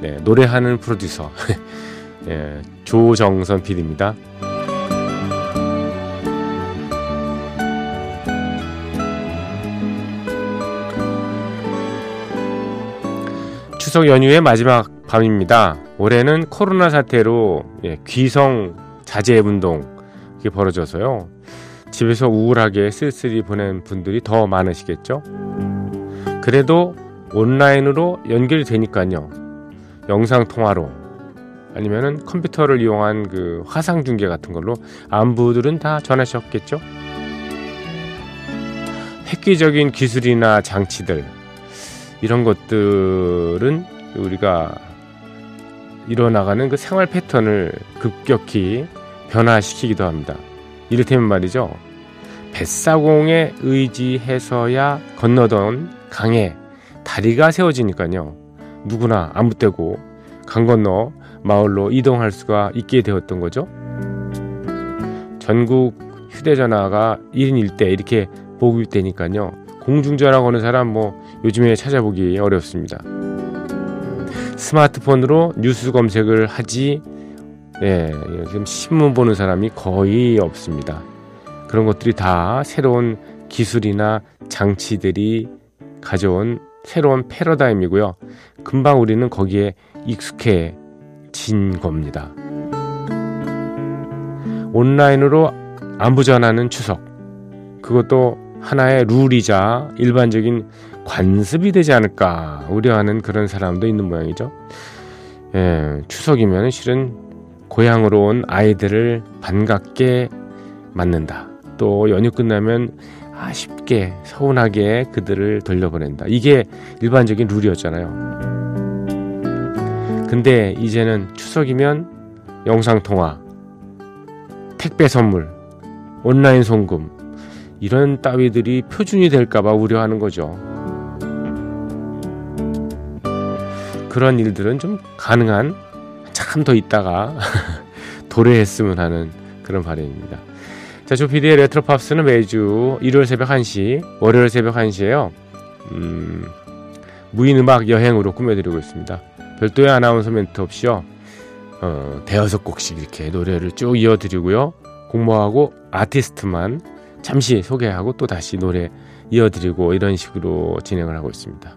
네, 노래하는 프로듀서 네, 조정선 PD입니다. 추석 연휴의 마지막 밤입니다. 올해는 코로나 사태로 예, 귀성 자제 운동 이게 벌어져서요. 집에서 우울하게 쓸쓸히 보낸 분들이 더 많으시겠죠? 그래도 온라인으로 연결이 되니까요. 영상 통화로 아니면은 컴퓨터를 이용한 그 화상 중계 같은 걸로 안부들은 다 전하셨겠죠? 획기적인 기술이나 장치들 이런 것들은 우리가 일어나가는 그 생활 패턴을 급격히 변화시키기도 합니다. 이를테면 말이죠. 뱃사공에 의지해서야 건너던 강에 다리가 세워지니까요. 누구나 아무 때고 강 건너 마을로 이동할 수가 있게 되었던 거죠. 전국 휴대전화가 1인 1대 이렇게 보급되니까요. 공중전화 거는 사람 뭐 요즘에 찾아보기 어렵습니다. 스마트폰으로 뉴스 검색을 하지 예, 지금 신문 보는 사람이 거의 없습니다. 그런 것들이 다 새로운 기술이나 장치들이 가져온 새로운 패러다임이고요. 금방 우리는 거기에 익숙해진 겁니다. 온라인으로 안부 전하는 추석. 그것도 하나의 룰이자 일반적인 관습이 되지 않을까 우려하는 그런 사람도 있는 모양이죠. 예, 추석이면 실은 고향으로 온 아이들을 반갑게 맞는다. 또 연휴 끝나면 아쉽게 서운하게 그들을 돌려보낸다. 이게 일반적인 룰이었잖아요. 근데 이제는 추석이면 영상통화, 택배 선물, 온라인 송금, 이런 따위들이 표준이 될까봐 우려하는 거죠. 그런 일들은 좀 가능한 참 더 있다가 도래했으면 하는 그런 바람입니다. 자, 조피디의 레트로 팝스는 매주 일요일 새벽 1시, 월요일 새벽 1시에요. 음, 무인 음악 여행으로 꾸며드리고 있습니다. 별도의 아나운서 멘트 없이요. 어, 대여섯 곡씩 이렇게 노래를 쭉 이어드리고요. 곡명하고 아티스트만 잠시 소개하고 또 다시 노래 이어드리고 이런 식으로 진행을 하고 있습니다.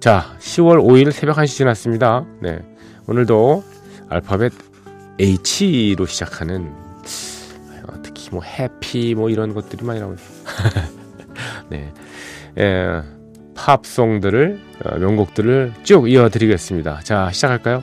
자, 10월 5일 새벽 1시 지났습니다. 네. 오늘도 알파벳 H로 시작하는 어, 특히 뭐 해피 뭐 이런 것들이 많이 나오죠. 네. 예, 팝송들을 어, 명곡들을 쭉 이어드리겠습니다. 자, 시작할까요?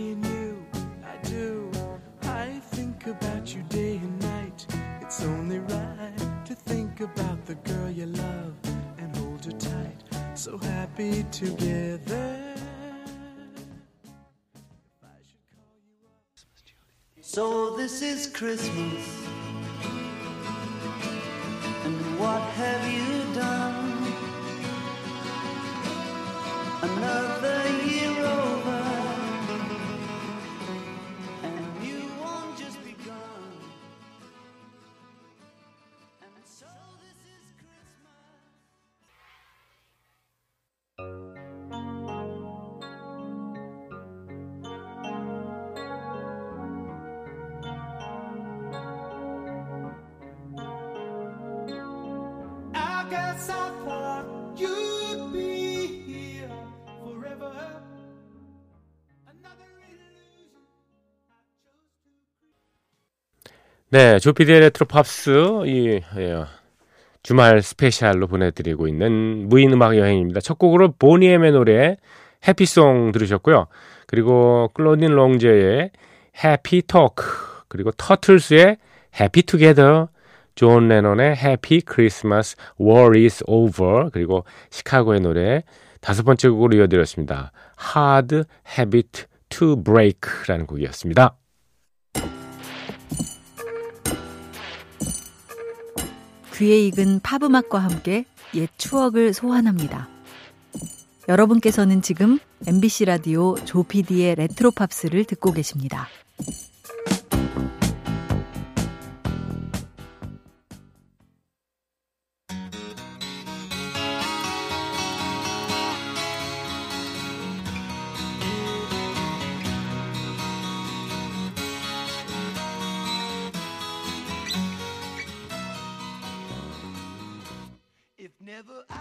together. So this is Christmas. And what have you guess I thought you'd be here forever. Another illusion I chose to 네, 조피디의 레트로 팝스 이 예, 주말 스페셜로 보내드리고 있는 무인 음악 여행입니다. 첫 곡으로 보니엠의 노래 Happy Song 들으셨고요. 그리고 클로딘 롱제의 Happy Talk 그리고 터틀스의 Happy Together 존 레논의 Happy Christmas War is over 그리고 시카고의 노래 다섯 번째 곡으로 이어드렸습니다. Hard Habit to Break라는 곡이었습니다. 귀에 익은 팝 음악과 함께 옛 추억을 소환합니다. 여러분께서는 지금 MBC 라디오 조피디의 레트로 팝스를 듣고 계십니다. Never. I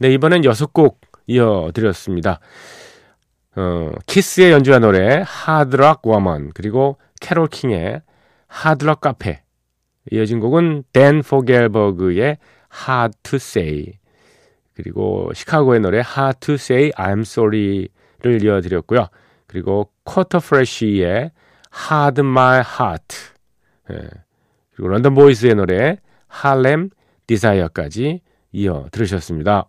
네, 이번엔 여섯 곡 이어드렸습니다. 어, 키스의 연주한 노래 Hard Luck Woman 그리고 캐롤 킹의 Hard Rock Cafe 이어진 곡은 댄 포겔버그의 Hard to Say 그리고 시카고의 노래 Hard to Say I'm Sorry를 이어드렸고요. 그리고 쿼터플래시의 Harden My Heart 예. 그리고 런던 보이즈의 노래 Harlem Desire까지 이어 들으셨습니다.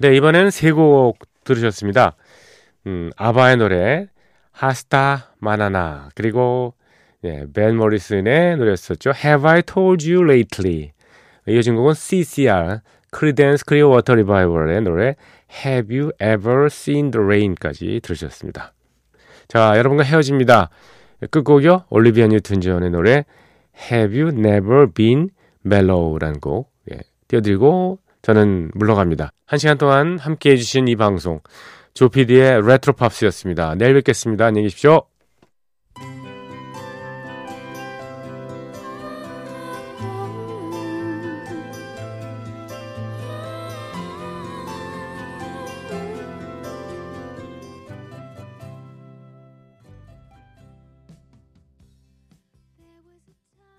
네, 이번에는 세곡 들으셨습니다. 음, 아바의 노래 하스타 마나나 그리고 예, 벤 모리슨의 노래였었죠. Have I Told You Lately 이어진 곡은 CCR Creedence Clearwater Revival의 노래 Have You Ever Seen the Rain까지 들으셨습니다. 자, 여러분과 헤어집니다. 끝곡이요. 올리비아 뉴튼 존의 노래 Have You Never Been Mellow라는 곡 예, 띄워드리고 저는 물러갑니다. 한 시간 동안 함께 해주신 이 방송 조피디의 레트로 팝스였습니다. 내일 뵙겠습니다. 안녕히 계십시오.